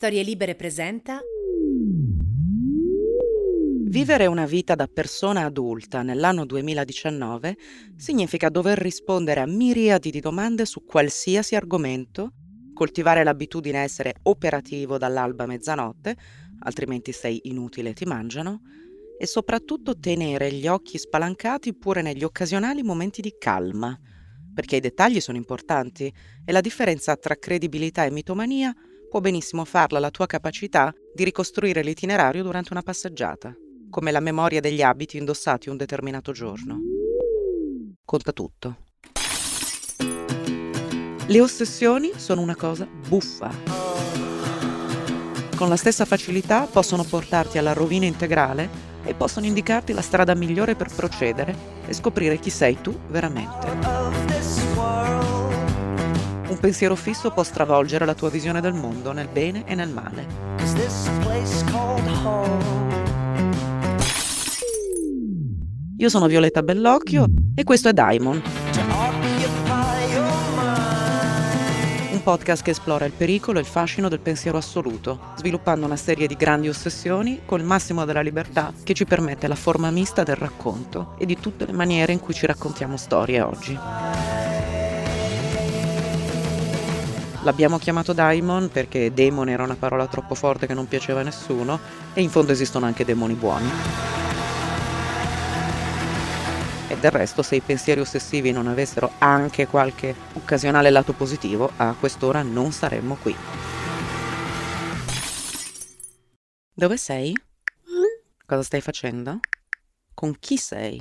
Storie Libere presenta Vivere una vita da persona adulta nell'anno 2019 significa dover rispondere a miriadi di domande su qualsiasi argomento, coltivare l'abitudine a essere operativo dall'alba a mezzanotte, altrimenti sei inutile e ti mangiano, e soprattutto tenere gli occhi spalancati pure negli occasionali momenti di calma, perché i dettagli sono importanti e la differenza tra credibilità e mitomania può benissimo farla la tua capacità di ricostruire l'itinerario durante una passeggiata, come la memoria degli abiti indossati un determinato giorno. Conta tutto. Le ossessioni sono una cosa buffa. Con la stessa facilità possono portarti alla rovina integrale e possono indicarti la strada migliore per procedere e scoprire chi sei tu veramente. Un pensiero fisso può stravolgere la tua visione del mondo nel bene e nel male. Io sono Violetta Bellocchio e questo è Diamond. Un podcast che esplora il pericolo e il fascino del pensiero assoluto, sviluppando una serie di grandi ossessioni con il massimo della libertà che ci permette la forma mista del racconto e di tutte le maniere in cui ci raccontiamo storie oggi. L'abbiamo chiamato Daimon perché demone era una parola troppo forte che non piaceva a nessuno e in fondo esistono anche demoni buoni. E del resto, se i pensieri ossessivi non avessero anche qualche occasionale lato positivo, a quest'ora non saremmo qui. Dove sei? Cosa stai facendo? Con chi sei?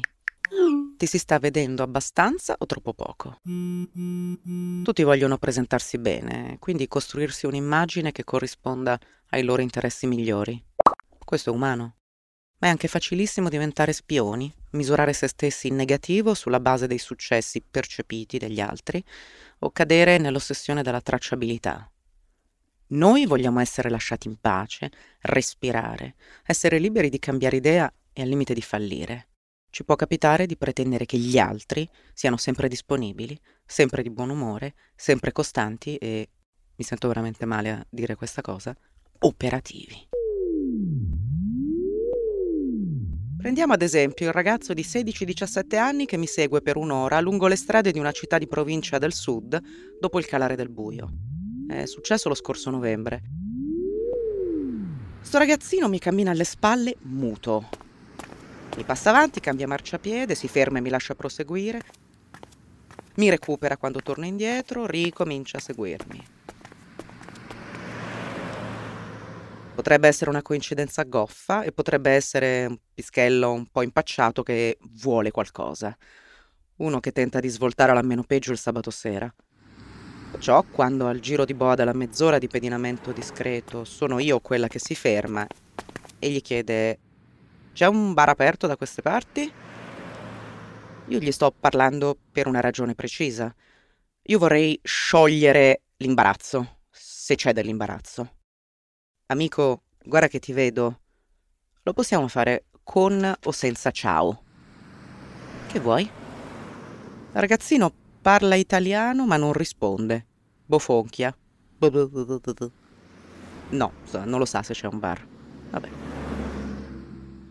Ti si sta vedendo abbastanza o troppo poco? Tutti vogliono presentarsi bene, quindi costruirsi un'immagine che corrisponda ai loro interessi migliori. Questo è umano. Ma è anche facilissimo diventare spioni, misurare se stessi in negativo sulla base dei successi percepiti degli altri o cadere nell'ossessione della tracciabilità. Noi vogliamo essere lasciati in pace, respirare, essere liberi di cambiare idea e al limite di fallire. Ci può capitare di pretendere che gli altri siano sempre disponibili, sempre di buon umore, sempre costanti e, mi sento veramente male a dire questa cosa, operativi. Prendiamo ad esempio il ragazzo di 16-17 anni che mi segue per un'ora lungo le strade di una città di provincia del sud dopo il calare del buio. È successo lo scorso novembre. Sto ragazzino mi cammina alle spalle muto, mi passa avanti, cambia marciapiede, si ferma e mi lascia proseguire. Mi recupera quando torna indietro, ricomincia a seguirmi. Potrebbe essere una coincidenza goffa e potrebbe essere un pischello un po' impacciato che vuole qualcosa. Uno che tenta di svoltare almeno peggio il sabato sera. Perciò, quando al giro di boa della mezz'ora di pedinamento discreto sono io quella che si ferma e gli chiede c'è un bar aperto da queste parti? Io gli sto parlando per una ragione precisa. Io vorrei sciogliere l'imbarazzo, se c'è dell'imbarazzo. Amico, guarda che ti vedo. Lo possiamo fare con o senza ciao? Che vuoi? Il ragazzino parla italiano ma non risponde. Bofonchia. No, non lo sa se c'è un bar. Vabbè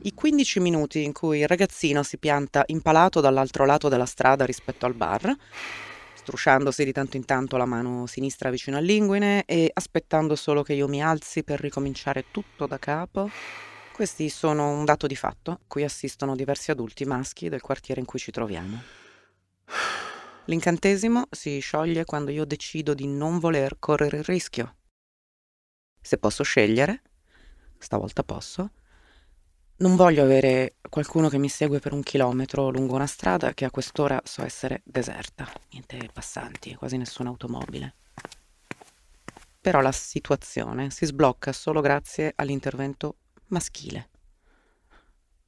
i 15 minuti in cui il ragazzino si pianta impalato dall'altro lato della strada rispetto al bar, strusciandosi di tanto in tanto la mano sinistra vicino all'inguine e aspettando solo che io mi alzi per ricominciare tutto da capo. Questi sono un dato di fatto, cui assistono diversi adulti maschi del quartiere in cui ci troviamo. L'incantesimo si scioglie quando io decido di non voler correre il rischio. Se posso scegliere, stavolta posso, non voglio avere qualcuno che mi segue per un chilometro lungo una strada che a quest'ora so essere deserta, niente passanti, quasi nessuna automobile. Però la situazione si sblocca solo grazie all'intervento maschile.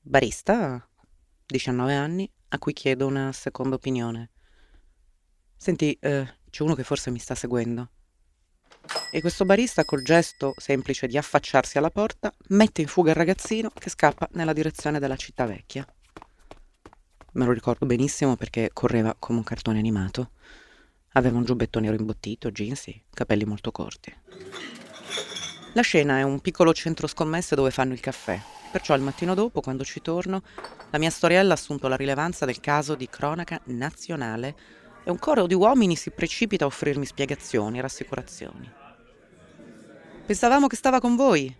Barista, 19 anni, a cui chiedo una seconda opinione. Senti, eh, c'è uno che forse mi sta seguendo. E questo barista, col gesto semplice di affacciarsi alla porta, mette in fuga il ragazzino che scappa nella direzione della città vecchia. Me lo ricordo benissimo perché correva come un cartone animato. Aveva un giubbetto nero imbottito, jeans e capelli molto corti. La scena è un piccolo centro scommesse dove fanno il caffè. Perciò il mattino dopo, quando ci torno, la mia storiella ha assunto la rilevanza del caso di cronaca nazionale e un coro di uomini si precipita a offrirmi spiegazioni e rassicurazioni. Pensavamo che stava con voi.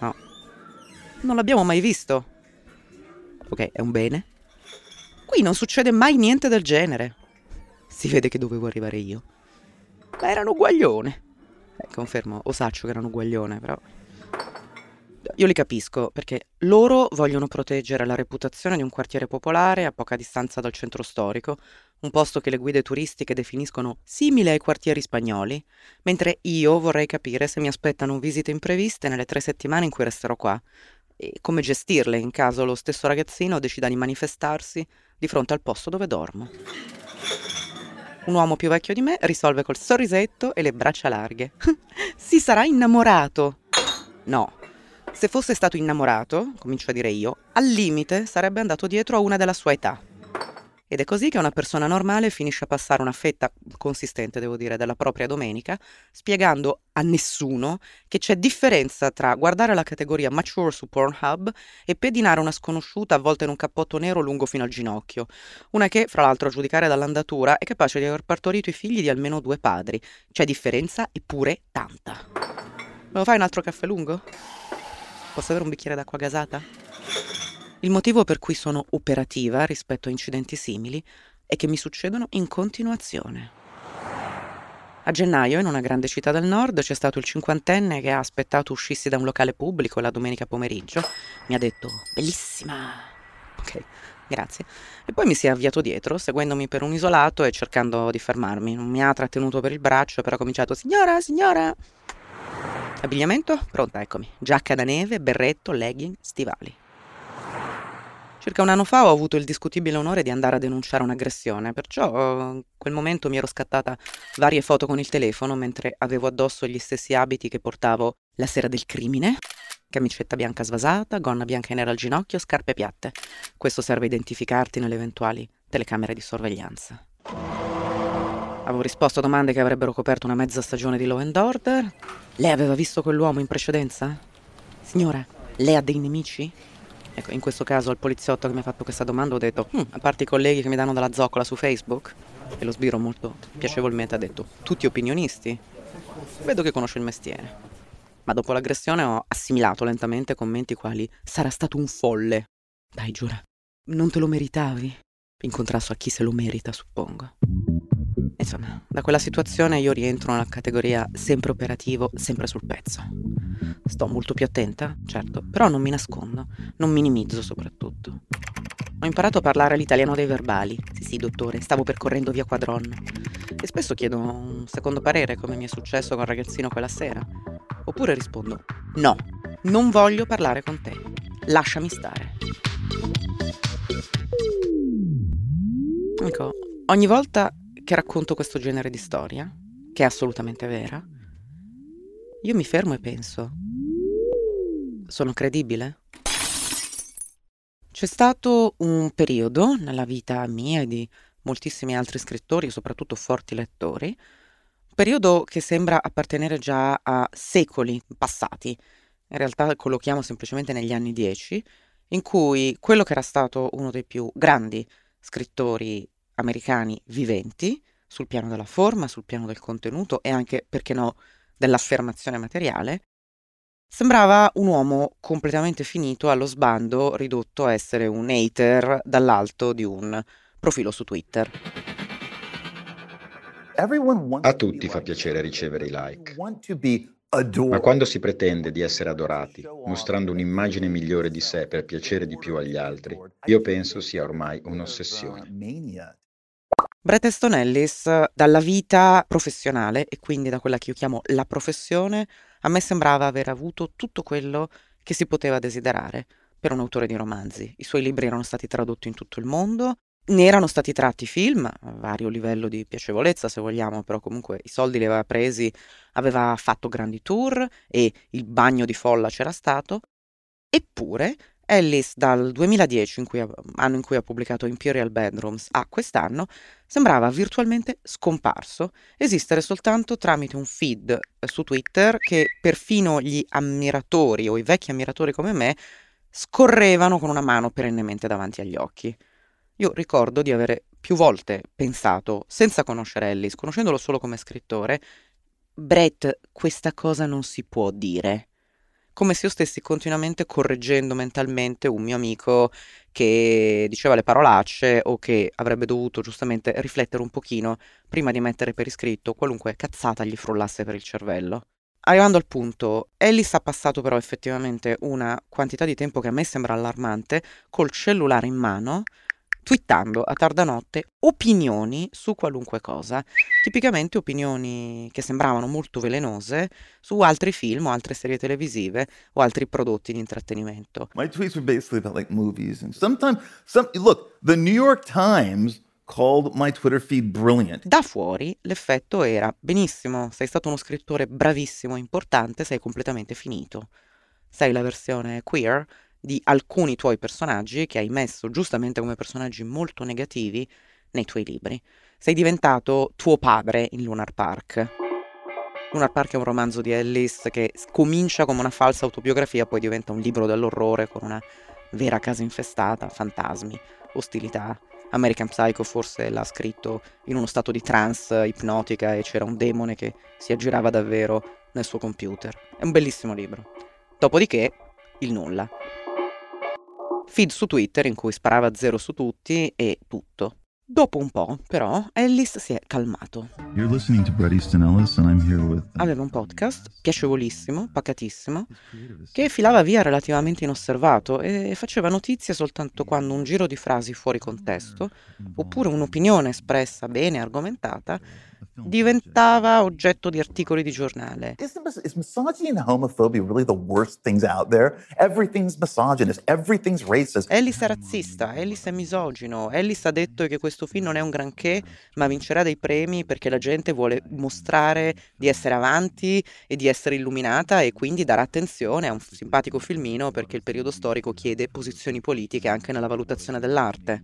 No, non l'abbiamo mai visto. Ok, è un bene. Qui non succede mai niente del genere. Si vede che dovevo arrivare io. Ma erano guaglione. Eh, confermo, osaccio che erano guaglione, però io li capisco perché loro vogliono proteggere la reputazione di un quartiere popolare a poca distanza dal centro storico, un posto che le guide turistiche definiscono simile ai quartieri spagnoli, mentre io vorrei capire se mi aspettano visite impreviste nelle tre settimane in cui resterò qua e come gestirle in caso lo stesso ragazzino decida di manifestarsi di fronte al posto dove dormo. Un uomo più vecchio di me risolve col sorrisetto e le braccia larghe. si sarà innamorato. No, se fosse stato innamorato, comincio a dire io, al limite sarebbe andato dietro a una della sua età. Ed è così che una persona normale finisce a passare una fetta consistente, devo dire, della propria domenica, spiegando a nessuno che c'è differenza tra guardare la categoria mature su Pornhub e pedinare una sconosciuta avvolta in un cappotto nero lungo fino al ginocchio. Una che, fra l'altro, a giudicare dall'andatura, è capace di aver partorito i figli di almeno due padri. C'è differenza, eppure tanta. Me lo fai un altro caffè lungo? Posso avere un bicchiere d'acqua gasata? Il motivo per cui sono operativa rispetto a incidenti simili è che mi succedono in continuazione. A gennaio, in una grande città del nord, c'è stato il cinquantenne che ha aspettato uscissi da un locale pubblico la domenica pomeriggio. Mi ha detto, bellissima. Ok, grazie. E poi mi si è avviato dietro, seguendomi per un isolato e cercando di fermarmi. Non mi ha trattenuto per il braccio, però ha cominciato, signora, signora. Abbigliamento? Pronta, eccomi. Giacca da neve, berretto, legging, stivali. Circa un anno fa ho avuto il discutibile onore di andare a denunciare un'aggressione, perciò in quel momento mi ero scattata varie foto con il telefono mentre avevo addosso gli stessi abiti che portavo la sera del crimine. Camicetta bianca svasata, gonna bianca e nera al ginocchio, scarpe piatte. Questo serve a identificarti nelle eventuali telecamere di sorveglianza. Avevo risposto a domande che avrebbero coperto una mezza stagione di Law and Order. Lei aveva visto quell'uomo in precedenza? Signora, lei ha dei nemici? Ecco, in questo caso al poliziotto che mi ha fatto questa domanda ho detto, hm, a parte i colleghi che mi danno della zoccola su Facebook, e lo sbiro molto piacevolmente ha detto, tutti opinionisti? Vedo che conosce il mestiere. Ma dopo l'aggressione ho assimilato lentamente commenti quali, sarà stato un folle. Dai, giura, non te lo meritavi? In contrasto a chi se lo merita, suppongo. Insomma, da quella situazione io rientro nella categoria sempre operativo, sempre sul pezzo. Sto molto più attenta, certo, però non mi nascondo, non minimizzo soprattutto. Ho imparato a parlare l'italiano dei verbali. Sì, sì, dottore, stavo percorrendo via Quadron. E spesso chiedo un secondo parere, come mi è successo con il ragazzino quella sera. Oppure rispondo: No, non voglio parlare con te. Lasciami stare. Ecco, ogni volta che racconto questo genere di storia, che è assolutamente vera, io mi fermo e penso, sono credibile? C'è stato un periodo nella vita mia e di moltissimi altri scrittori, soprattutto forti lettori, un periodo che sembra appartenere già a secoli passati, in realtà collochiamo semplicemente negli anni dieci, in cui quello che era stato uno dei più grandi scrittori americani viventi, sul piano della forma, sul piano del contenuto e anche, perché no, dell'affermazione materiale, sembrava un uomo completamente finito allo sbando, ridotto a essere un hater dall'alto di un profilo su Twitter. A tutti fa piacere ricevere i like. Ma quando si pretende di essere adorati, mostrando un'immagine migliore di sé per piacere di più agli altri, io penso sia ormai un'ossessione. Bret Easton Ellis, dalla vita professionale e quindi da quella che io chiamo la professione, a me sembrava aver avuto tutto quello che si poteva desiderare per un autore di romanzi. I suoi libri erano stati tradotti in tutto il mondo, ne erano stati tratti film a vario livello di piacevolezza, se vogliamo, però comunque i soldi li aveva presi, aveva fatto grandi tour e il bagno di folla c'era stato. Eppure Ellis dal 2010, in cui, anno in cui ha pubblicato Imperial Bedrooms, a quest'anno, sembrava virtualmente scomparso, esistere soltanto tramite un feed eh, su Twitter che perfino gli ammiratori o i vecchi ammiratori come me scorrevano con una mano perennemente davanti agli occhi. Io ricordo di avere più volte pensato, senza conoscere Ellis, conoscendolo solo come scrittore, Brett, questa cosa non si può dire come se io stessi continuamente correggendo mentalmente un mio amico che diceva le parolacce o che avrebbe dovuto giustamente riflettere un pochino prima di mettere per iscritto qualunque cazzata gli frullasse per il cervello. Arrivando al punto, Ellis ha passato però effettivamente una quantità di tempo che a me sembra allarmante col cellulare in mano twittando a tarda notte opinioni su qualunque cosa, tipicamente opinioni che sembravano molto velenose su altri film o altre serie televisive o altri prodotti di intrattenimento. My tweets were basically about like movies and sometimes some look, the New York Times called my Twitter feed brilliant. Da fuori l'effetto era benissimo, sei stato uno scrittore bravissimo, importante, sei completamente finito. Sei la versione queer di alcuni tuoi personaggi che hai messo giustamente come personaggi molto negativi nei tuoi libri. Sei diventato tuo padre in Lunar Park. Lunar Park è un romanzo di Ellis che comincia come una falsa autobiografia, poi diventa un libro dell'orrore con una vera casa infestata, fantasmi, ostilità. American Psycho forse l'ha scritto in uno stato di trance ipnotica e c'era un demone che si aggirava davvero nel suo computer. È un bellissimo libro. Dopodiché, il nulla feed su Twitter in cui sparava zero su tutti e tutto. Dopo un po', però, Ellis si è calmato. Aveva un podcast piacevolissimo, pacatissimo, che filava via relativamente inosservato e faceva notizie soltanto quando un giro di frasi fuori contesto, oppure un'opinione espressa bene argomentata, diventava oggetto di articoli di giornale. Is misogyny and homophobia really the worst things out there? Everything's misogynist, everything's racist. Ellis è razzista, Ellis è misogino, Ellis ha detto che questo film non è un granché, ma vincerà dei premi perché la gente vuole mostrare di essere avanti e di essere illuminata e quindi darà attenzione a un simpatico filmino perché il periodo storico chiede posizioni politiche anche nella valutazione dell'arte.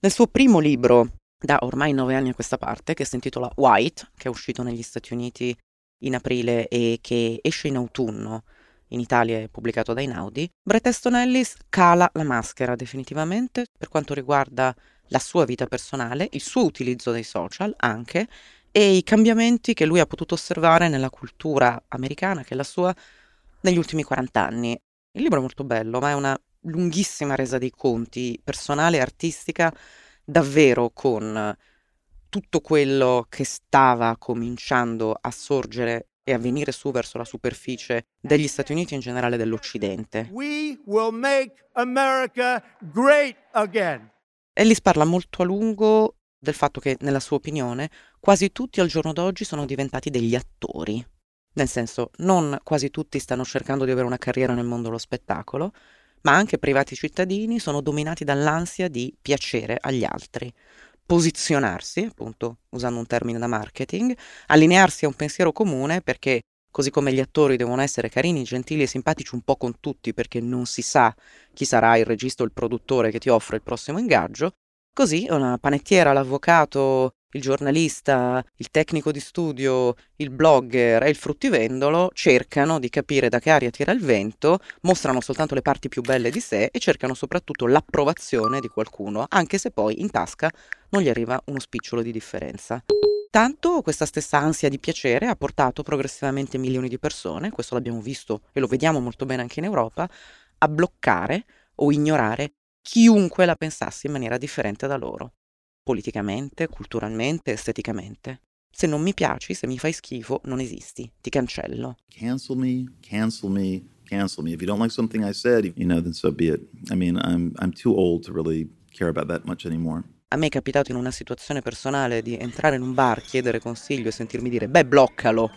Nel suo primo libro, da ormai nove anni a questa parte, che si intitola White, che è uscito negli Stati Uniti in aprile e che esce in autunno. In Italia è pubblicato da Inaudi. Bret Easton Ellis cala la maschera definitivamente per quanto riguarda la sua vita personale, il suo utilizzo dei social anche e i cambiamenti che lui ha potuto osservare nella cultura americana, che è la sua, negli ultimi 40 anni. Il libro è molto bello, ma è una lunghissima resa dei conti personale e artistica davvero con tutto quello che stava cominciando a sorgere e a venire su verso la superficie degli Stati Uniti e in generale dell'Occidente. Ellis parla molto a lungo del fatto che, nella sua opinione, quasi tutti al giorno d'oggi sono diventati degli attori. Nel senso, non quasi tutti stanno cercando di avere una carriera nel mondo dello spettacolo, ma anche privati cittadini sono dominati dall'ansia di piacere agli altri, posizionarsi, appunto usando un termine da marketing, allinearsi a un pensiero comune perché così come gli attori devono essere carini, gentili e simpatici un po' con tutti perché non si sa chi sarà il regista o il produttore che ti offre il prossimo ingaggio, così una panettiera, l'avvocato, il giornalista, il tecnico di studio, il blogger e il fruttivendolo cercano di capire da che aria tira il vento, mostrano soltanto le parti più belle di sé e cercano soprattutto l'approvazione di qualcuno, anche se poi in tasca non gli arriva uno spicciolo di differenza. Tanto questa stessa ansia di piacere ha portato progressivamente milioni di persone, questo l'abbiamo visto e lo vediamo molto bene anche in Europa, a bloccare o ignorare chiunque la pensasse in maniera differente da loro politicamente, culturalmente, esteticamente. Se non mi piaci, se mi fai schifo, non esisti, ti cancello. Cancel me, cancel me, cancel me. If you don't like something I said, you know, then so be it. I mean, I'm, I'm too old to really care about that much anymore. A me è capitato in una situazione personale di entrare in un bar, chiedere consiglio e sentirmi dire, beh, bloccalo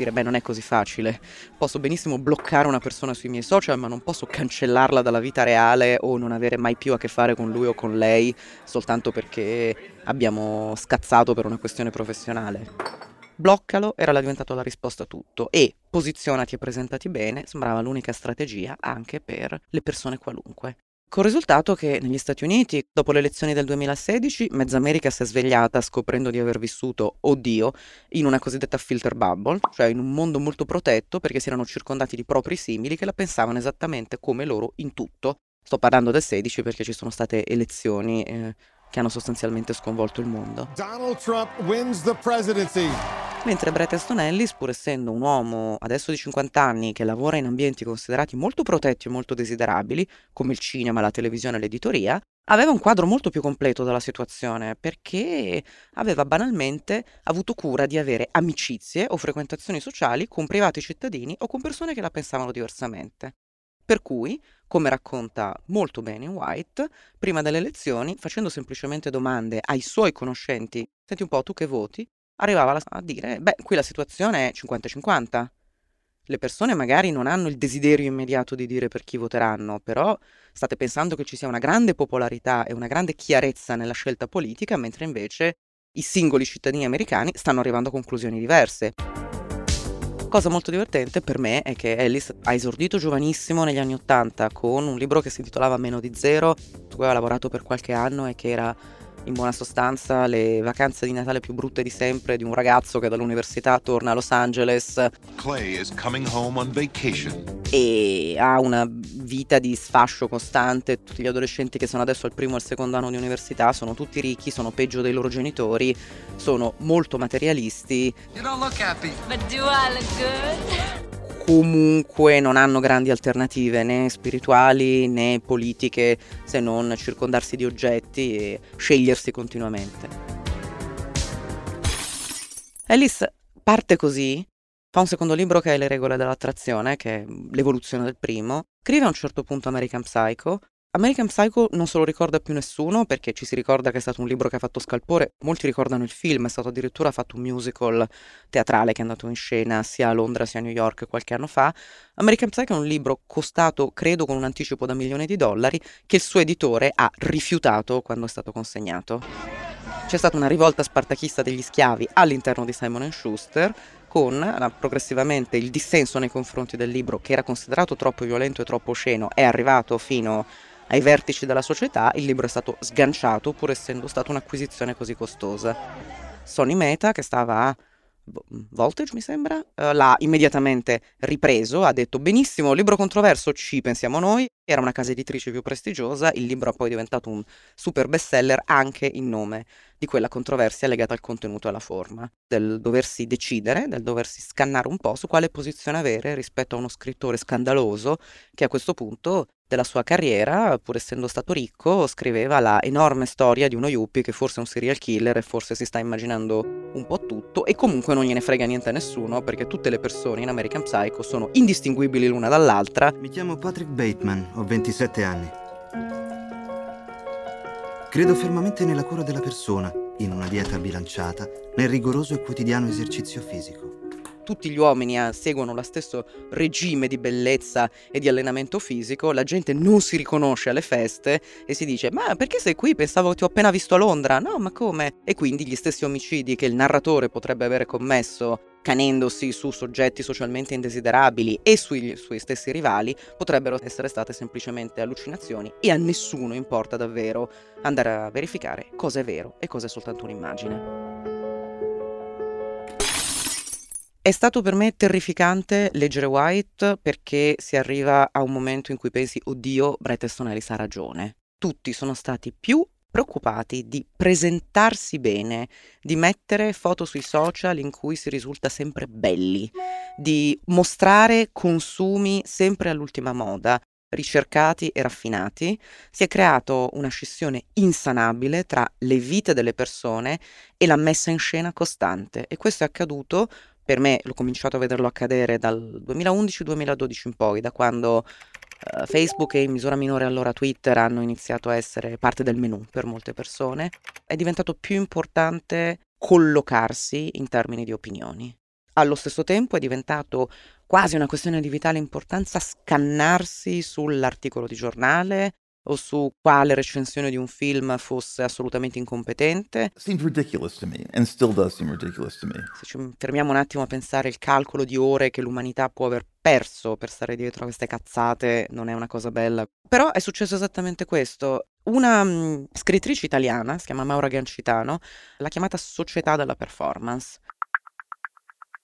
dire beh non è così facile, posso benissimo bloccare una persona sui miei social ma non posso cancellarla dalla vita reale o non avere mai più a che fare con lui o con lei soltanto perché abbiamo scazzato per una questione professionale. Bloccalo era diventata la risposta a tutto e posizionati e presentati bene sembrava l'unica strategia anche per le persone qualunque. Col risultato che negli Stati Uniti, dopo le elezioni del 2016, mezza America si è svegliata scoprendo di aver vissuto, oddio, in una cosiddetta filter bubble, cioè in un mondo molto protetto perché si erano circondati di propri simili che la pensavano esattamente come loro in tutto. Sto parlando del 16 perché ci sono state elezioni eh, che hanno sostanzialmente sconvolto il mondo. Donald Trump wins the presidency. Mentre Bret Easton Ellis, pur essendo un uomo adesso di 50 anni che lavora in ambienti considerati molto protetti e molto desiderabili, come il cinema, la televisione e l'editoria, aveva un quadro molto più completo della situazione perché aveva banalmente avuto cura di avere amicizie o frequentazioni sociali con privati cittadini o con persone che la pensavano diversamente. Per cui, come racconta molto bene White, prima delle elezioni, facendo semplicemente domande ai suoi conoscenti, senti un po' tu che voti, arrivava a dire, beh, qui la situazione è 50-50. Le persone magari non hanno il desiderio immediato di dire per chi voteranno, però state pensando che ci sia una grande popolarità e una grande chiarezza nella scelta politica, mentre invece i singoli cittadini americani stanno arrivando a conclusioni diverse. Cosa molto divertente per me è che Ellis ha esordito giovanissimo negli anni Ottanta con un libro che si intitolava Meno di Zero, su cui ha lavorato per qualche anno e che era in buona sostanza le vacanze di Natale più brutte di sempre di un ragazzo che dall'università torna a Los Angeles e ha una vita di sfascio costante. Tutti gli adolescenti che sono adesso al primo e al secondo anno di università sono tutti ricchi, sono peggio dei loro genitori, sono molto materialisti. You don't look happy. But do I look good? Comunque non hanno grandi alternative né spirituali né politiche se non circondarsi di oggetti e scegliersi continuamente. Alice parte così, fa un secondo libro che è Le regole dell'attrazione, che è l'evoluzione del primo, scrive a un certo punto American Psycho American Psycho non se lo ricorda più nessuno perché ci si ricorda che è stato un libro che ha fatto scalpore, molti ricordano il film, è stato addirittura fatto un musical teatrale che è andato in scena sia a Londra sia a New York qualche anno fa. American Psycho è un libro costato, credo, con un anticipo da milioni di dollari che il suo editore ha rifiutato quando è stato consegnato. C'è stata una rivolta spartachista degli schiavi all'interno di Simon Schuster con progressivamente il dissenso nei confronti del libro che era considerato troppo violento e troppo osceno è arrivato fino a ai vertici della società, il libro è stato sganciato pur essendo stata un'acquisizione così costosa. Sony Meta, che stava a Voltage mi sembra, uh, l'ha immediatamente ripreso, ha detto benissimo, libro controverso, ci pensiamo noi, era una casa editrice più prestigiosa, il libro è poi diventato un super bestseller anche in nome di quella controversia legata al contenuto e alla forma, del doversi decidere, del doversi scannare un po' su quale posizione avere rispetto a uno scrittore scandaloso che a questo punto della sua carriera, pur essendo stato ricco, scriveva la enorme storia di uno yuppie che forse è un serial killer e forse si sta immaginando un po' tutto e comunque non gliene frega niente a nessuno perché tutte le persone in American Psycho sono indistinguibili l'una dall'altra. Mi chiamo Patrick Bateman, ho 27 anni. Credo fermamente nella cura della persona, in una dieta bilanciata, nel rigoroso e quotidiano esercizio fisico tutti gli uomini eh, seguono lo stesso regime di bellezza e di allenamento fisico, la gente non si riconosce alle feste e si dice ma perché sei qui? Pensavo ti ho appena visto a Londra. No, ma come? E quindi gli stessi omicidi che il narratore potrebbe avere commesso canendosi su soggetti socialmente indesiderabili e sui suoi stessi rivali, potrebbero essere state semplicemente allucinazioni e a nessuno importa davvero andare a verificare cosa è vero e cosa è soltanto un'immagine. È stato per me terrificante leggere White perché si arriva a un momento in cui pensi, oddio, Bret Easton Ellis ha ragione. Tutti sono stati più preoccupati di presentarsi bene, di mettere foto sui social in cui si risulta sempre belli, di mostrare consumi sempre all'ultima moda, ricercati e raffinati, si è creato una scissione insanabile tra le vite delle persone e la messa in scena costante e questo è accaduto per me l'ho cominciato a vederlo accadere dal 2011-2012 in poi, da quando uh, Facebook e in misura minore allora Twitter hanno iniziato a essere parte del menu per molte persone, è diventato più importante collocarsi in termini di opinioni. Allo stesso tempo è diventato quasi una questione di vitale importanza scannarsi sull'articolo di giornale, o su quale recensione di un film fosse assolutamente incompetente. Seems ridiculous to me and still does seem ridiculous to me. Se ci fermiamo un attimo a pensare il calcolo di ore che l'umanità può aver perso per stare dietro a queste cazzate, non è una cosa bella. Però è successo esattamente questo. Una mh, scrittrice italiana, si chiama Maura Gancitano, l'ha chiamata società della performance.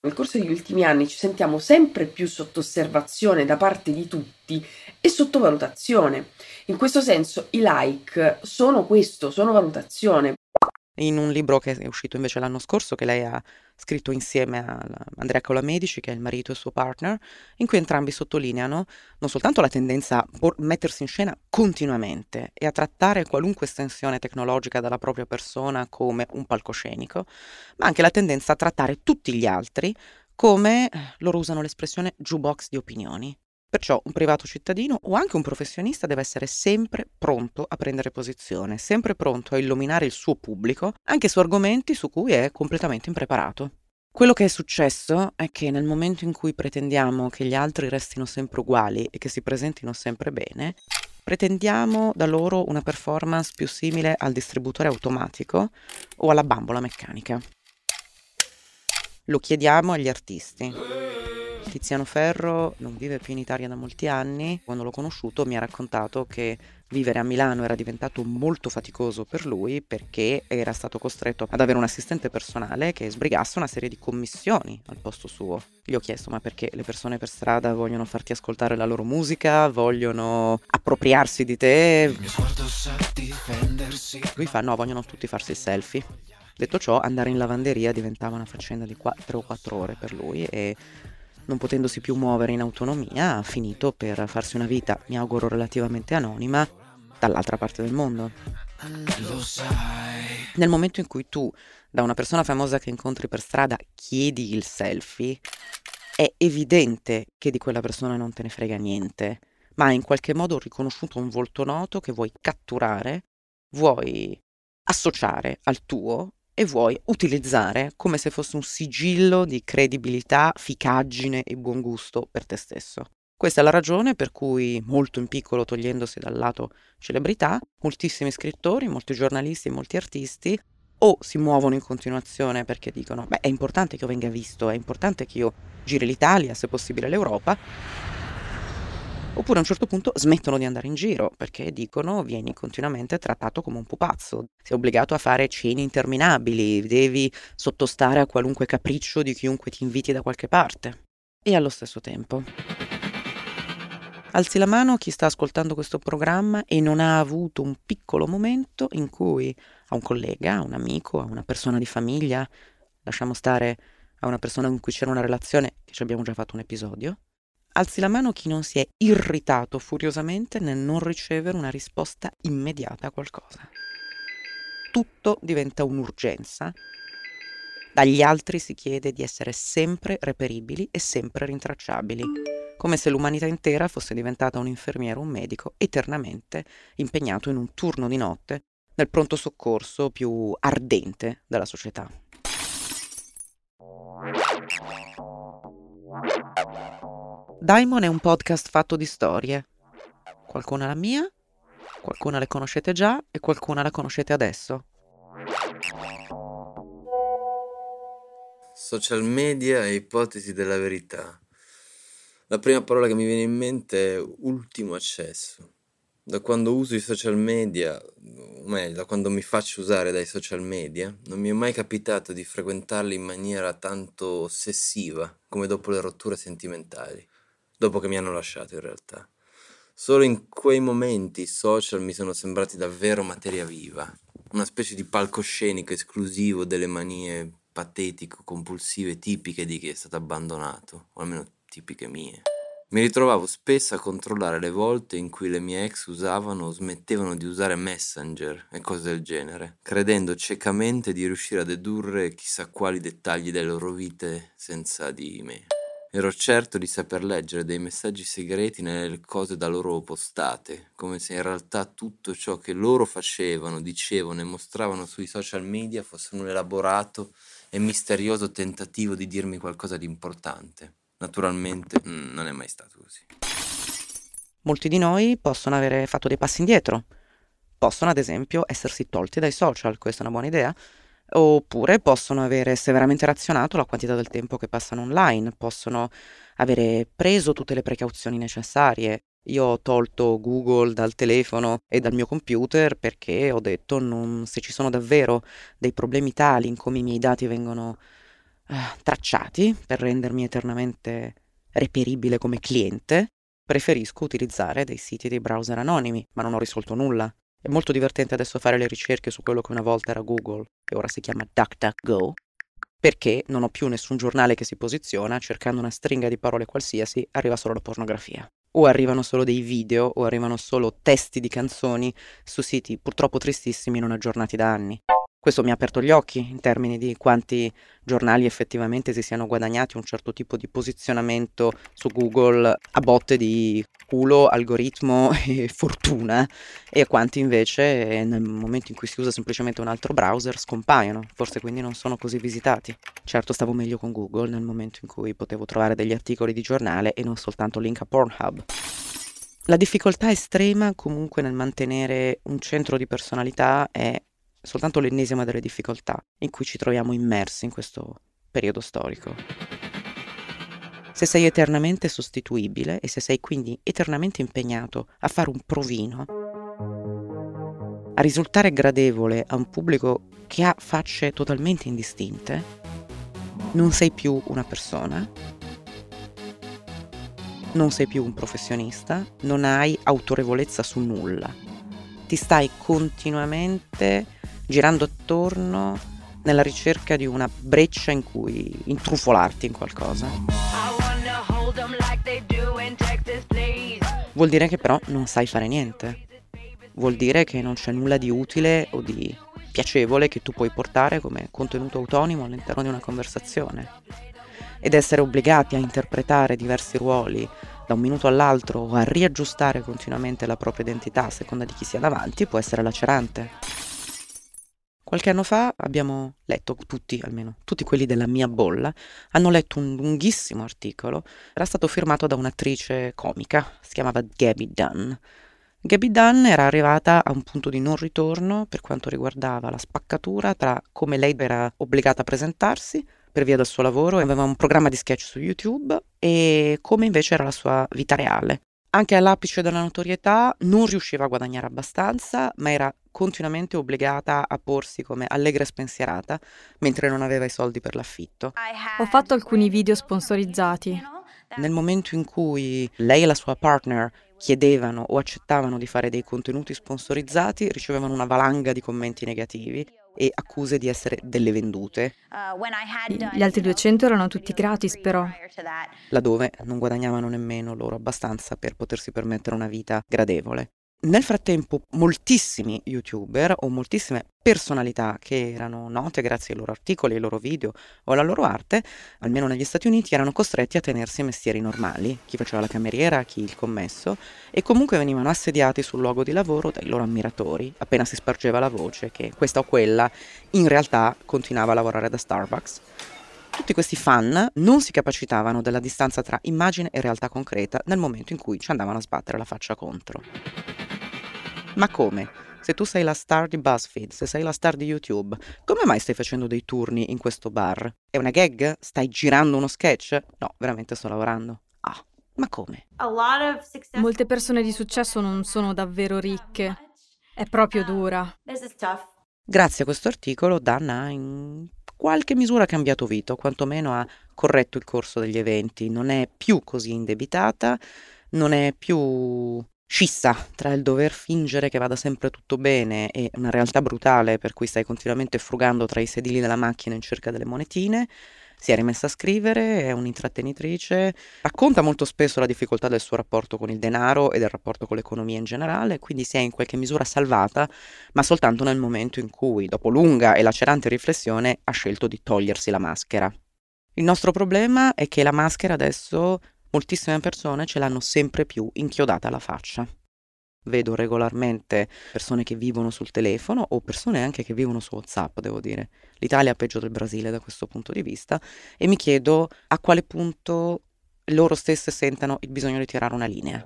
Nel corso degli ultimi anni ci sentiamo sempre più sotto osservazione da parte di tutti e sottovalutazione. In questo senso i like sono questo, sono valutazione in un libro che è uscito invece l'anno scorso, che lei ha scritto insieme a Andrea Colamedici, che è il marito e suo partner, in cui entrambi sottolineano non soltanto la tendenza a mettersi in scena continuamente e a trattare qualunque estensione tecnologica della propria persona come un palcoscenico, ma anche la tendenza a trattare tutti gli altri come, eh, loro usano l'espressione jukebox di opinioni, Perciò un privato cittadino o anche un professionista deve essere sempre pronto a prendere posizione, sempre pronto a illuminare il suo pubblico, anche su argomenti su cui è completamente impreparato. Quello che è successo è che nel momento in cui pretendiamo che gli altri restino sempre uguali e che si presentino sempre bene, pretendiamo da loro una performance più simile al distributore automatico o alla bambola meccanica. Lo chiediamo agli artisti. Tiziano Ferro non vive più in Italia da molti anni. Quando l'ho conosciuto mi ha raccontato che vivere a Milano era diventato molto faticoso per lui perché era stato costretto ad avere un assistente personale che sbrigasse una serie di commissioni al posto suo. Gli ho chiesto ma perché le persone per strada vogliono farti ascoltare la loro musica, vogliono appropriarsi di te? Lui fa no, vogliono tutti farsi il selfie. Detto ciò, andare in lavanderia diventava una faccenda di 3 o 4 ore per lui e non potendosi più muovere in autonomia, ha finito per farsi una vita, mi auguro relativamente anonima, dall'altra parte del mondo. Nel momento in cui tu, da una persona famosa che incontri per strada, chiedi il selfie, è evidente che di quella persona non te ne frega niente, ma hai in qualche modo riconosciuto un volto noto che vuoi catturare, vuoi associare al tuo e vuoi utilizzare come se fosse un sigillo di credibilità, ficaggine e buon gusto per te stesso. Questa è la ragione per cui, molto in piccolo togliendosi dal lato celebrità, moltissimi scrittori, molti giornalisti e molti artisti o si muovono in continuazione perché dicono beh è importante che io venga visto, è importante che io giri l'Italia, se possibile l'Europa, oppure a un certo punto smettono di andare in giro perché dicono vieni continuamente trattato come un pupazzo, sei obbligato a fare cene interminabili, devi sottostare a qualunque capriccio di chiunque ti inviti da qualche parte. E allo stesso tempo. Alzi la mano chi sta ascoltando questo programma e non ha avuto un piccolo momento in cui a un collega, a un amico, a una persona di famiglia, lasciamo stare a una persona con cui c'era una relazione, che ci abbiamo già fatto un episodio, Alzi la mano chi non si è irritato furiosamente nel non ricevere una risposta immediata a qualcosa. Tutto diventa un'urgenza. Dagli altri si chiede di essere sempre reperibili e sempre rintracciabili, come se l'umanità intera fosse diventata un infermiere o un medico eternamente impegnato in un turno di notte nel pronto soccorso più ardente della società. Daimon è un podcast fatto di storie. Qualcuna la mia, qualcuna le conoscete già e qualcuna la conoscete adesso. Social media e ipotesi della verità. La prima parola che mi viene in mente è ultimo accesso. Da quando uso i social media, o meglio, da quando mi faccio usare dai social media, non mi è mai capitato di frequentarli in maniera tanto ossessiva come dopo le rotture sentimentali dopo che mi hanno lasciato in realtà. Solo in quei momenti i social mi sono sembrati davvero materia viva, una specie di palcoscenico esclusivo delle manie patetico-compulsive tipiche di chi è stato abbandonato, o almeno tipiche mie. Mi ritrovavo spesso a controllare le volte in cui le mie ex usavano o smettevano di usare Messenger e cose del genere, credendo ciecamente di riuscire a dedurre chissà quali dettagli delle loro vite senza di me. Ero certo di saper leggere dei messaggi segreti nelle cose da loro postate, come se in realtà tutto ciò che loro facevano, dicevano e mostravano sui social media fosse un elaborato e misterioso tentativo di dirmi qualcosa di importante. Naturalmente mm, non è mai stato così. Molti di noi possono avere fatto dei passi indietro, possono ad esempio essersi tolti dai social, questa è una buona idea, oppure possono avere severamente razionato la quantità del tempo che passano online, possono avere preso tutte le precauzioni necessarie. Io ho tolto Google dal telefono e dal mio computer perché ho detto non, se ci sono davvero dei problemi tali in come i miei dati vengono eh, tracciati per rendermi eternamente reperibile come cliente, preferisco utilizzare dei siti dei browser anonimi, ma non ho risolto nulla. È molto divertente adesso fare le ricerche su quello che una volta era Google e ora si chiama DuckDuckGo, perché non ho più nessun giornale che si posiziona, cercando una stringa di parole qualsiasi, arriva solo la pornografia. O arrivano solo dei video o arrivano solo testi di canzoni su siti purtroppo tristissimi non aggiornati da anni. Questo mi ha aperto gli occhi in termini di quanti giornali effettivamente si siano guadagnati un certo tipo di posizionamento su Google a botte di culo, algoritmo e fortuna e quanti invece nel momento in cui si usa semplicemente un altro browser scompaiono, forse quindi non sono così visitati. Certo stavo meglio con Google nel momento in cui potevo trovare degli articoli di giornale e non soltanto link a Pornhub. La difficoltà estrema comunque nel mantenere un centro di personalità è soltanto l'ennesima delle difficoltà in cui ci troviamo immersi in questo periodo storico. Se sei eternamente sostituibile e se sei quindi eternamente impegnato a fare un provino, a risultare gradevole a un pubblico che ha facce totalmente indistinte, non sei più una persona, non sei più un professionista, non hai autorevolezza su nulla. Ti stai continuamente girando attorno nella ricerca di una breccia in cui intrufolarti in qualcosa. Vuol dire che però non sai fare niente. Vuol dire che non c'è nulla di utile o di piacevole che tu puoi portare come contenuto autonomo all'interno di una conversazione. Ed essere obbligati a interpretare diversi ruoli da un minuto all'altro o a riaggiustare continuamente la propria identità a seconda di chi sia davanti può essere lacerante. Qualche anno fa abbiamo letto, tutti almeno, tutti quelli della mia bolla, hanno letto un lunghissimo articolo, era stato firmato da un'attrice comica, si chiamava Gabby Dunn. Gabby Dunn era arrivata a un punto di non ritorno per quanto riguardava la spaccatura tra come lei era obbligata a presentarsi per via del suo lavoro, aveva un programma di sketch su YouTube e come invece era la sua vita reale. Anche all'apice della notorietà non riusciva a guadagnare abbastanza, ma era continuamente obbligata a porsi come allegra e spensierata mentre non aveva i soldi per l'affitto. Ho fatto alcuni video sponsorizzati. Nel momento in cui lei e la sua partner chiedevano o accettavano di fare dei contenuti sponsorizzati, ricevevano una valanga di commenti negativi e accuse di essere delle vendute. Gli altri 200 erano tutti gratis però. Laddove non guadagnavano nemmeno loro abbastanza per potersi permettere una vita gradevole. Nel frattempo, moltissimi youtuber o moltissime personalità che erano note grazie ai loro articoli, ai loro video o alla loro arte, almeno negli Stati Uniti, erano costretti a tenersi mestieri normali, chi faceva la cameriera, chi il commesso, e comunque venivano assediati sul luogo di lavoro dai loro ammiratori, appena si spargeva la voce che questa o quella in realtà continuava a lavorare da Starbucks. Tutti questi fan non si capacitavano della distanza tra immagine e realtà concreta nel momento in cui ci andavano a sbattere la faccia contro. Ma come? Se tu sei la star di BuzzFeed, se sei la star di YouTube, come mai stai facendo dei turni in questo bar? È una gag? Stai girando uno sketch? No, veramente sto lavorando. Ah, ma come? Molte persone di successo non sono davvero ricche. È proprio dura. Grazie a questo articolo, Dana ha in qualche misura cambiato vita, o quantomeno ha corretto il corso degli eventi. Non è più così indebitata, non è più scissa tra il dover fingere che vada sempre tutto bene e una realtà brutale per cui stai continuamente frugando tra i sedili della macchina in cerca delle monetine. Si è rimessa a scrivere, è un'intrattenitrice, racconta molto spesso la difficoltà del suo rapporto con il denaro e del rapporto con l'economia in generale, quindi si è in qualche misura salvata, ma soltanto nel momento in cui, dopo lunga e lacerante riflessione, ha scelto di togliersi la maschera. Il nostro problema è che la maschera adesso moltissime persone ce l'hanno sempre più inchiodata alla faccia. Vedo regolarmente persone che vivono sul telefono o persone anche che vivono su WhatsApp, devo dire. L'Italia è peggio del Brasile da questo punto di vista e mi chiedo a quale punto loro stesse sentano il bisogno di tirare una linea.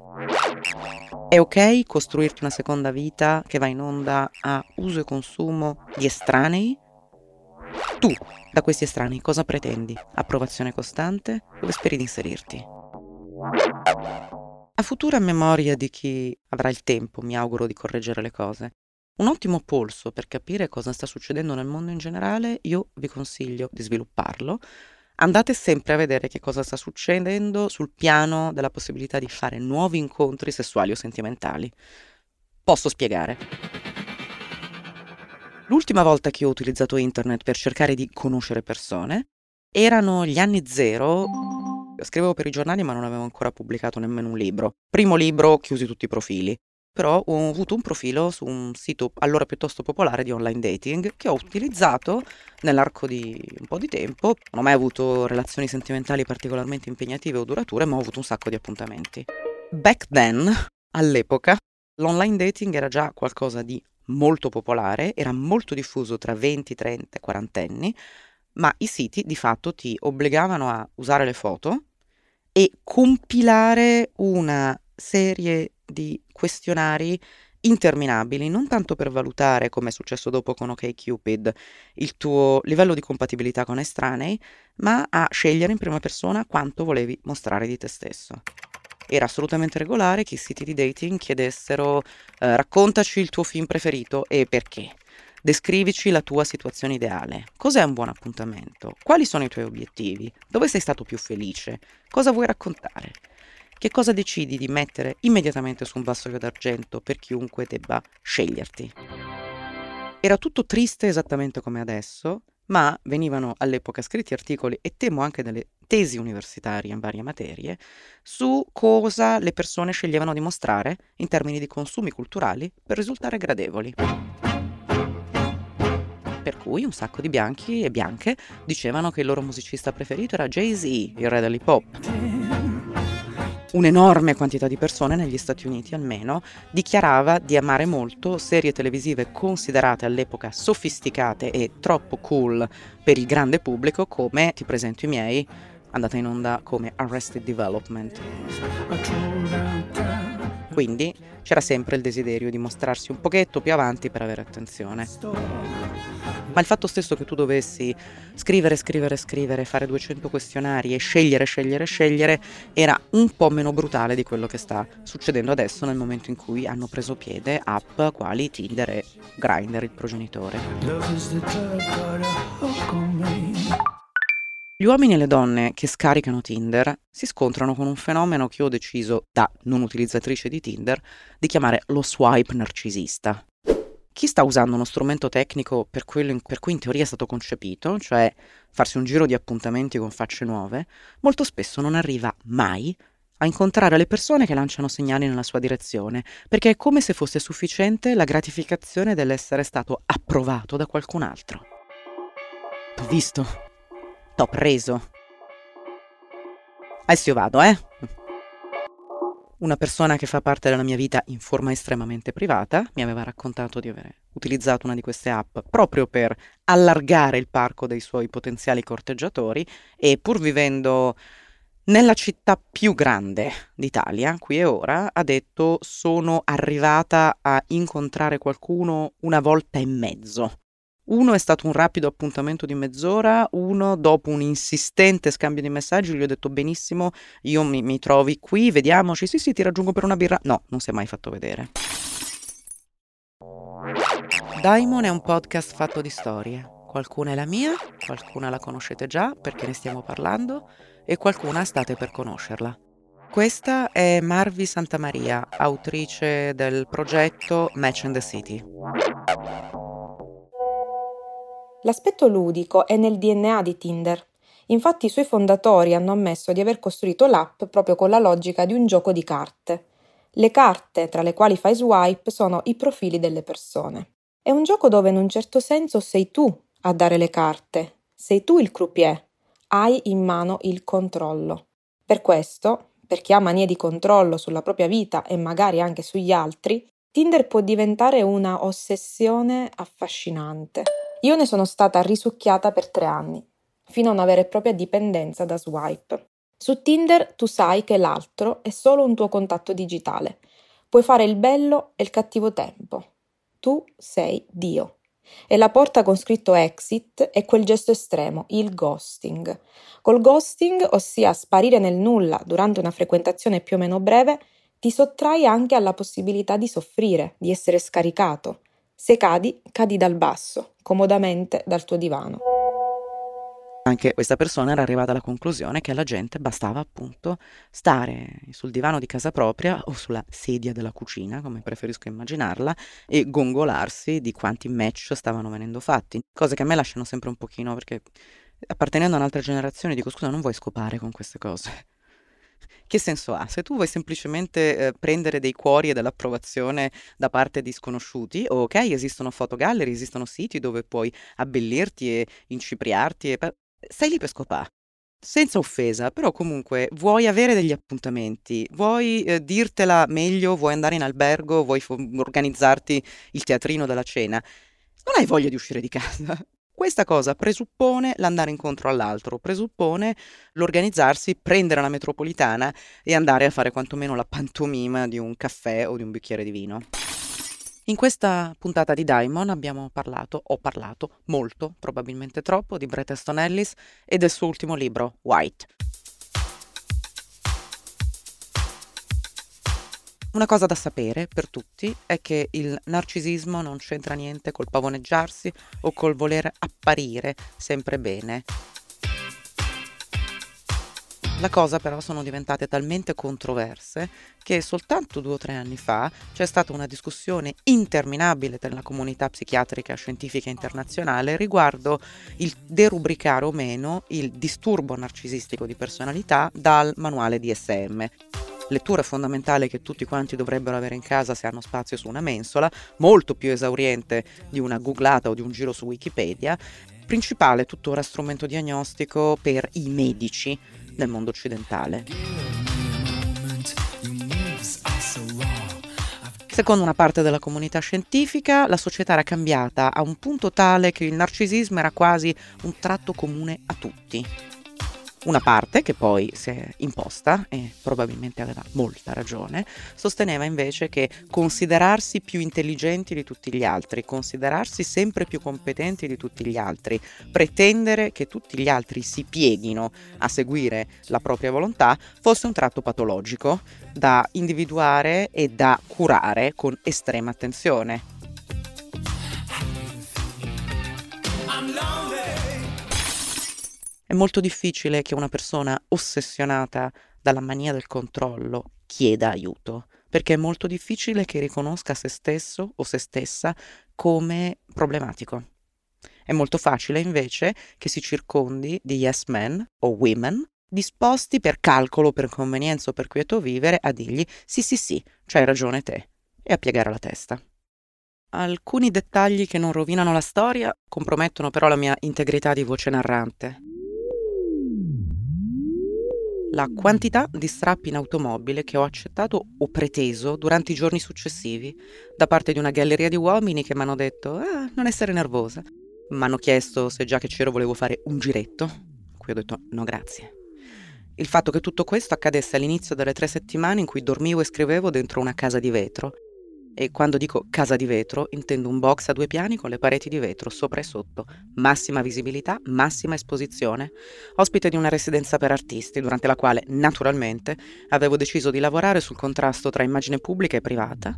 È ok costruirti una seconda vita che va in onda a uso e consumo di estranei? Tu, da questi estranei, cosa pretendi? Approvazione costante? Dove speri di inserirti? A futura memoria di chi avrà il tempo, mi auguro, di correggere le cose, un ottimo polso per capire cosa sta succedendo nel mondo in generale, io vi consiglio di svilupparlo. Andate sempre a vedere che cosa sta succedendo sul piano della possibilità di fare nuovi incontri sessuali o sentimentali. Posso spiegare. L'ultima volta che ho utilizzato internet per cercare di conoscere persone erano gli anni zero. Scrivevo per i giornali ma non avevo ancora pubblicato nemmeno un libro. Primo libro, chiusi tutti i profili però ho avuto un profilo su un sito allora piuttosto popolare di online dating che ho utilizzato nell'arco di un po' di tempo. Non ho mai avuto relazioni sentimentali particolarmente impegnative o durature, ma ho avuto un sacco di appuntamenti. Back then, all'epoca, l'online dating era già qualcosa di molto popolare, era molto diffuso tra 20, 30 e 40 anni, ma i siti di fatto ti obbligavano a usare le foto e compilare una serie di questionari interminabili, non tanto per valutare, come è successo dopo con OkCupid, il tuo livello di compatibilità con estranei, ma a scegliere in prima persona quanto volevi mostrare di te stesso. Era assolutamente regolare che i siti di dating chiedessero eh, raccontaci il tuo film preferito e perché. Descrivici la tua situazione ideale. Cos'è un buon appuntamento? Quali sono i tuoi obiettivi? Dove sei stato più felice? Cosa vuoi raccontare? che cosa decidi di mettere immediatamente su un vassoio d'argento per chiunque debba sceglierti. Era tutto triste esattamente come adesso, ma venivano all'epoca scritti articoli e temo anche delle tesi universitarie in varie materie su cosa le persone sceglievano di mostrare in termini di consumi culturali per risultare gradevoli. Per cui un sacco di bianchi e bianche dicevano che il loro musicista preferito era Jay-Z, il re dell'hip hop un'enorme quantità di persone negli Stati Uniti almeno dichiarava di amare molto serie televisive considerate all'epoca sofisticate e troppo cool per il grande pubblico come Ti presento i miei, andata in onda come Arrested Development. Quindi c'era sempre il desiderio di mostrarsi un pochetto più avanti per avere attenzione. Ma il fatto stesso che tu dovessi scrivere, scrivere, scrivere, fare 200 questionari e scegliere, scegliere, scegliere era un po' meno brutale di quello che sta succedendo adesso nel momento in cui hanno preso piede app quali Tinder e Grindr, il progenitore. Gli uomini e le donne che scaricano Tinder si scontrano con un fenomeno che ho deciso, da non utilizzatrice di Tinder, di chiamare lo swipe narcisista. Chi sta usando uno strumento tecnico per in, per cui in teoria è stato concepito, cioè farsi un giro di appuntamenti con facce nuove, molto spesso non arriva mai a incontrare le persone che lanciano segnali nella sua direzione, perché è come se fosse sufficiente la gratificazione dell'essere stato approvato da qualcun altro. T'ho visto, t'ho preso. Adesso io vado, eh? una persona che fa parte della mia vita in forma estremamente privata mi aveva raccontato di aver utilizzato una di queste app proprio per allargare il parco dei suoi potenziali corteggiatori e pur vivendo nella città più grande d'Italia, qui e ora, ha detto sono arrivata a incontrare qualcuno una volta e mezzo. Uno è stato un rapido appuntamento di mezz'ora, uno dopo un insistente scambio di messaggi gli ho detto benissimo, io mi, mi trovi qui, vediamoci, sì sì ti raggiungo per una birra. No, non si è mai fatto vedere. Daimon è un podcast fatto di storie. Qualcuna è la mia, qualcuna la conoscete già perché ne stiamo parlando e qualcuna state per conoscerla. Questa è Marvi Santamaria, autrice del progetto Match in the City. L'aspetto ludico è nel DNA di Tinder. Infatti i suoi fondatori hanno ammesso di aver costruito l'app proprio con la logica di un gioco di carte. Le carte tra le quali fai swipe sono i profili delle persone. È un gioco dove in un certo senso sei tu a dare le carte, sei tu il croupier, hai in mano il controllo. Per questo, per chi ha manie di controllo sulla propria vita e magari anche sugli altri, Tinder può diventare una ossessione affascinante. Io ne sono stata risucchiata per tre anni, fino a una vera e propria dipendenza da swipe. Su Tinder tu sai che l'altro è solo un tuo contatto digitale. Puoi fare il bello e il cattivo tempo. Tu sei Dio. E la porta con scritto exit è quel gesto estremo, il ghosting. Col ghosting, ossia sparire nel nulla durante una frequentazione più o meno breve, ti sottrai anche alla possibilità di soffrire, di essere scaricato. Se cadi, cadi dal basso, comodamente dal tuo divano. Anche questa persona era arrivata alla conclusione che alla gente bastava appunto stare sul divano di casa propria o sulla sedia della cucina, come preferisco immaginarla, e gongolarsi di quanti match stavano venendo fatti. Cose che a me lasciano sempre un pochino perché appartenendo a un'altra generazione dico scusa non vuoi scopare con queste cose. Che senso ha? Se tu vuoi semplicemente eh, prendere dei cuori e dell'approvazione da parte di sconosciuti, ok, esistono fotogallery, esistono siti dove puoi abbellirti e incipriarti, e sei lì per scopare. Senza offesa, però comunque vuoi avere degli appuntamenti, vuoi eh, dirtela meglio, vuoi andare in albergo, vuoi fo- organizzarti il teatrino della cena, non hai voglia di uscire di casa. Questa cosa presuppone l'andare incontro all'altro, presuppone l'organizzarsi, prendere la metropolitana e andare a fare quantomeno la pantomima di un caffè o di un bicchiere di vino. In questa puntata di Diamond abbiamo parlato, ho parlato molto, probabilmente troppo, di Bret Easton Ellis e del suo ultimo libro, White. Una cosa da sapere per tutti è che il narcisismo non c'entra niente col pavoneggiarsi o col voler apparire sempre bene. La cosa però sono diventate talmente controverse che soltanto due o tre anni fa c'è stata una discussione interminabile nella comunità psichiatrica scientifica internazionale riguardo il derubricare o meno il disturbo narcisistico di personalità dal manuale DSM lettura fondamentale che tutti quanti dovrebbero avere in casa se hanno spazio su una mensola, molto più esauriente di una googlata o di un giro su Wikipedia, principale tuttora strumento diagnostico per i medici nel mondo occidentale. Secondo una parte della comunità scientifica, la società era cambiata a un punto tale che il narcisismo era quasi un tratto comune a tutti. Una parte, che poi si è imposta, e probabilmente aveva molta ragione, sosteneva invece che considerarsi più intelligenti di tutti gli altri, considerarsi sempre più competenti di tutti gli altri, pretendere che tutti gli altri si pieghino a seguire la propria volontà, fosse un tratto patologico da individuare e da curare con estrema attenzione. È molto difficile che una persona ossessionata dalla mania del controllo chieda aiuto, perché è molto difficile che riconosca se stesso o se stessa come problematico. È molto facile invece che si circondi di yes men o women disposti per calcolo, per convenienza o per quieto vivere a dirgli sì sì sì, c'hai ragione te, e a piegare la testa. Alcuni dettagli che non rovinano la storia compromettono però la mia integrità di voce narrante la quantità di strappi in automobile che ho accettato o preteso durante i giorni successivi da parte di una galleria di uomini che mi hanno detto ah, non essere nervosa. Mi hanno chiesto se già che c'ero volevo fare un giretto. Qui ho detto no grazie. Il fatto che tutto questo accadesse all'inizio delle tre settimane in cui dormivo e scrivevo dentro una casa di vetro e quando dico casa di vetro intendo un box a due piani con le pareti di vetro sopra e sotto, massima visibilità, massima esposizione, ospite di una residenza per artisti durante la quale, naturalmente, avevo deciso di lavorare sul contrasto tra immagine pubblica e privata.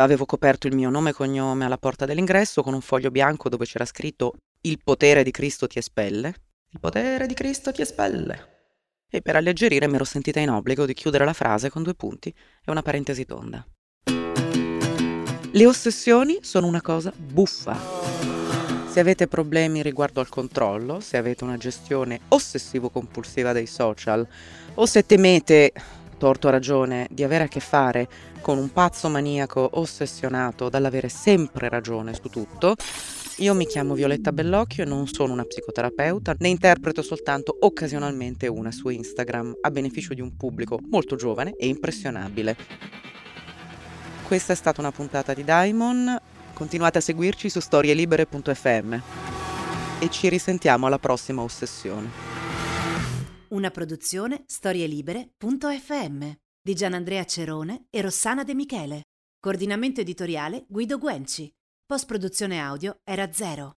Avevo coperto il mio nome e cognome alla porta dell'ingresso con un foglio bianco dove c'era scritto Il potere di Cristo ti espelle. Il potere di Cristo ti espelle e per alleggerire mi ero sentita in obbligo di chiudere la frase con due punti e una parentesi tonda. Le ossessioni sono una cosa buffa. Se avete problemi riguardo al controllo, se avete una gestione ossessivo-compulsiva dei social o se temete, torto a ragione, di avere a che fare con un pazzo maniaco ossessionato dall'avere sempre ragione su tutto, io mi chiamo Violetta Bellocchio e non sono una psicoterapeuta, ne interpreto soltanto occasionalmente una su Instagram a beneficio di un pubblico molto giovane e impressionabile. Questa è stata una puntata di Daimon, continuate a seguirci su storielibere.fm e ci risentiamo alla prossima ossessione. Una produzione storielibere.fm di Gianandrea Cerone e Rossana De Michele. Coordinamento editoriale Guido Guenci. Post produzione audio era zero.